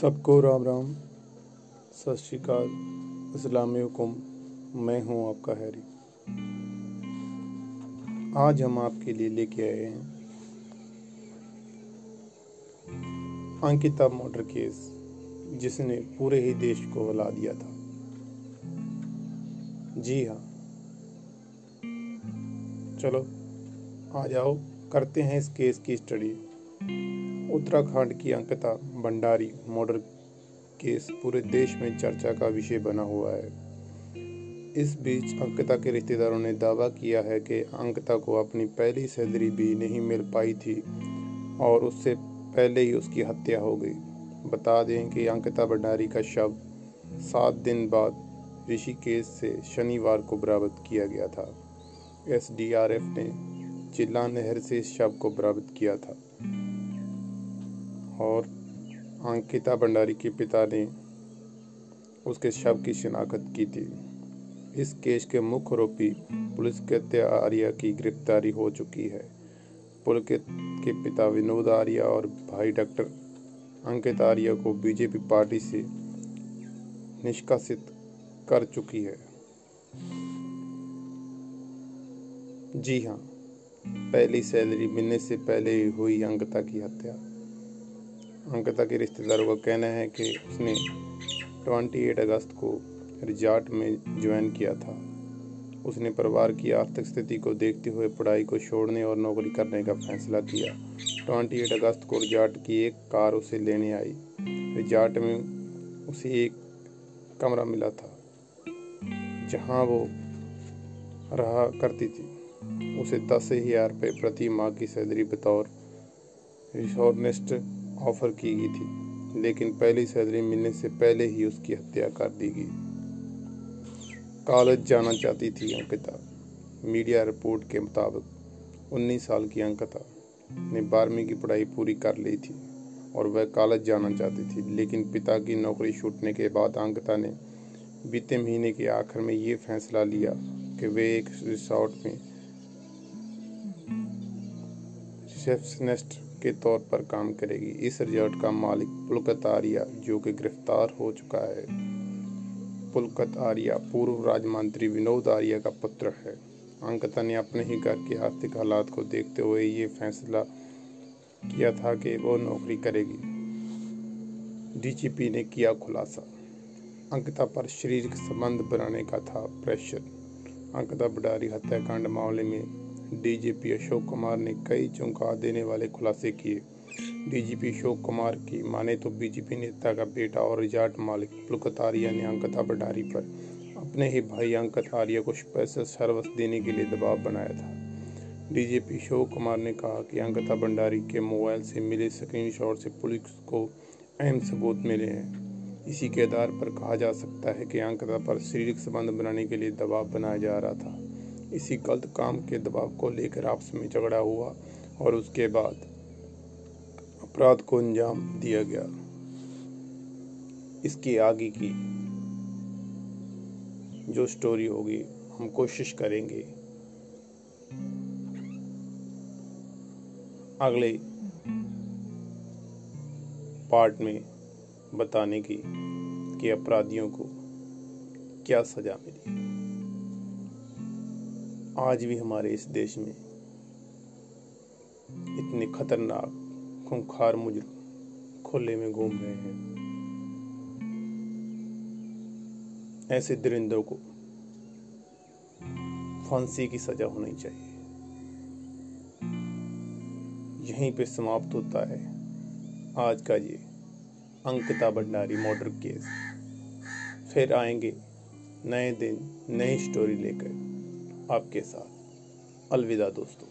सबको राम राम। सत श्रीकाल असलाकुम मैं हूँ आपका हैरी। आज हम आपके लिए लेके आए हैं अंकिता मोटर केस, जिसने पूरे ही देश को हिला दिया था। जी हाँ। चलो, आ जाओ, करते हैं इस केस की स्टडी। उत्तराखंड की अंकिता भंडारी मर्डर केस पूरे देश में चर्चा का विषय बना हुआ है। इस बीच अंकिता के रिश्तेदारों ने दावा किया है कि अंकिता को अपनी पहली सैलरी भी नहीं मिल पाई थी और उससे पहले ही उसकी हत्या हो गई। बता दें कि अंकिता भंडारी का शव सात दिन बाद ऋषिकेश से शनिवार को बरामद किया गया था। एसडीआरएफ ने चिल्ला नहर से शव को बरामद किया था। और अंकिता भंडारी के पिता ने उसके शव की शिनाख्त की थी। इस केस के मुख्य आरोपी पुलिस के आर्या की गिरफ्तारी हो चुकी है। पुलिस के पिता विनोद आर्या और भाई डॉक्टर अंकित आर्या को बीजेपी पार्टी से निष्कासित कर चुकी है। जी हाँ पहली सैलरी मिलने से पहले हुई अंकिता की हत्या। अंकिता के रिश्तेदारों का कहना है कि उसने 28 अगस्त को रिजॉर्ट में ज्वाइन किया था। उसने परिवार की आर्थिक स्थिति को देखते हुए पढ़ाई को छोड़ने और नौकरी करने का फैसला किया। 28 अगस्त को रिजॉर्ट की एक कार उसे लेने आई। रिजॉर्ट में उसे एक कमरा मिला था, जहाँ वो रहा करती थी। उसे दस हज़ार रुपये प्रति माह की सैलरी बतौर रिसोर्नेस्ट ऑफ़र की गई थी, लेकिन पहली सैलरी मिलने से पहले ही उसकी हत्या कर दी गई। कॉलेज जाना चाहती थी अंकिता। मीडिया रिपोर्ट के मुताबिक 19 साल की अंकिता ने बारहवीं की पढ़ाई पूरी कर ली थी और वह कॉलेज जाना चाहती थी, लेकिन पिता की नौकरी छूटने के बाद अंकिता ने बीते महीने के आखिर में ये फैसला लिया कि वे एक रिसोर्ट में रिसेप्शनिस्ट के तौर पर काम करेगी। इस रिजॉर्ट का मालिक पुलकत आर्या जो कि गिरफ़्तार हो चुका है। पुलकत आर्या पूर्व राज्य मंत्री विनोद आर्या का पुत्र है। अंकिता ने अपने ही घर के आर्थिक हालात को देखते हुए ये फैसला किया था कि वो नौकरी करेगी। डीजीपी ने किया खुलासा। अंकिता पर शारीरिक संबंध बनाने का था प्रेशर। अंकिता बडारी हत्याकांड मामले में डीजीपी अशोक कुमार ने कई चौंका देने वाले खुलासे किए। डीजीपी अशोक कुमार की माने तो बीजेपी नेता का बेटा और रिजॉर्ट मालिक पुलकत आर्या ने अंकता भंडारी पर अपने ही भाई अंकित आर्या को स्पेशल सर्विस देने के लिए दबाव बनाया था। डीजीपी अशोक कुमार ने कहा कि अंकता भंडारी के मोबाइल से मिले स्क्रीनशॉट से पुलिस को अहम सबूत मिले हैं इसी के आधार पर कहा जा सकता है कि अंकता पर शारीरिक संबंध बनाने के लिए दबाव बनाया जा रहा था। इसी गलत काम के दबाव को लेकर आपस में झगड़ा हुआ और उसके बाद अपराध को अंजाम दिया गया। इसकी आगे की जो स्टोरी होगी, हम कोशिश करेंगे। अगले पार्ट में बताने की कि अपराधियों को क्या सजा मिली। आज भी हमारे इस देश में इतने खतरनाक, खूंखार मुजर खुले में घूम रहे हैं। ऐसे दरिंदों को फांसी की सजा होनी चाहिए। यहीं पे समाप्त होता है आज का ये अंकिता भंडारी मर्डर केस। फिर आएँगे नए दिन, नई स्टोरी लेकर। आपके साथ। अलविदा दोस्तों।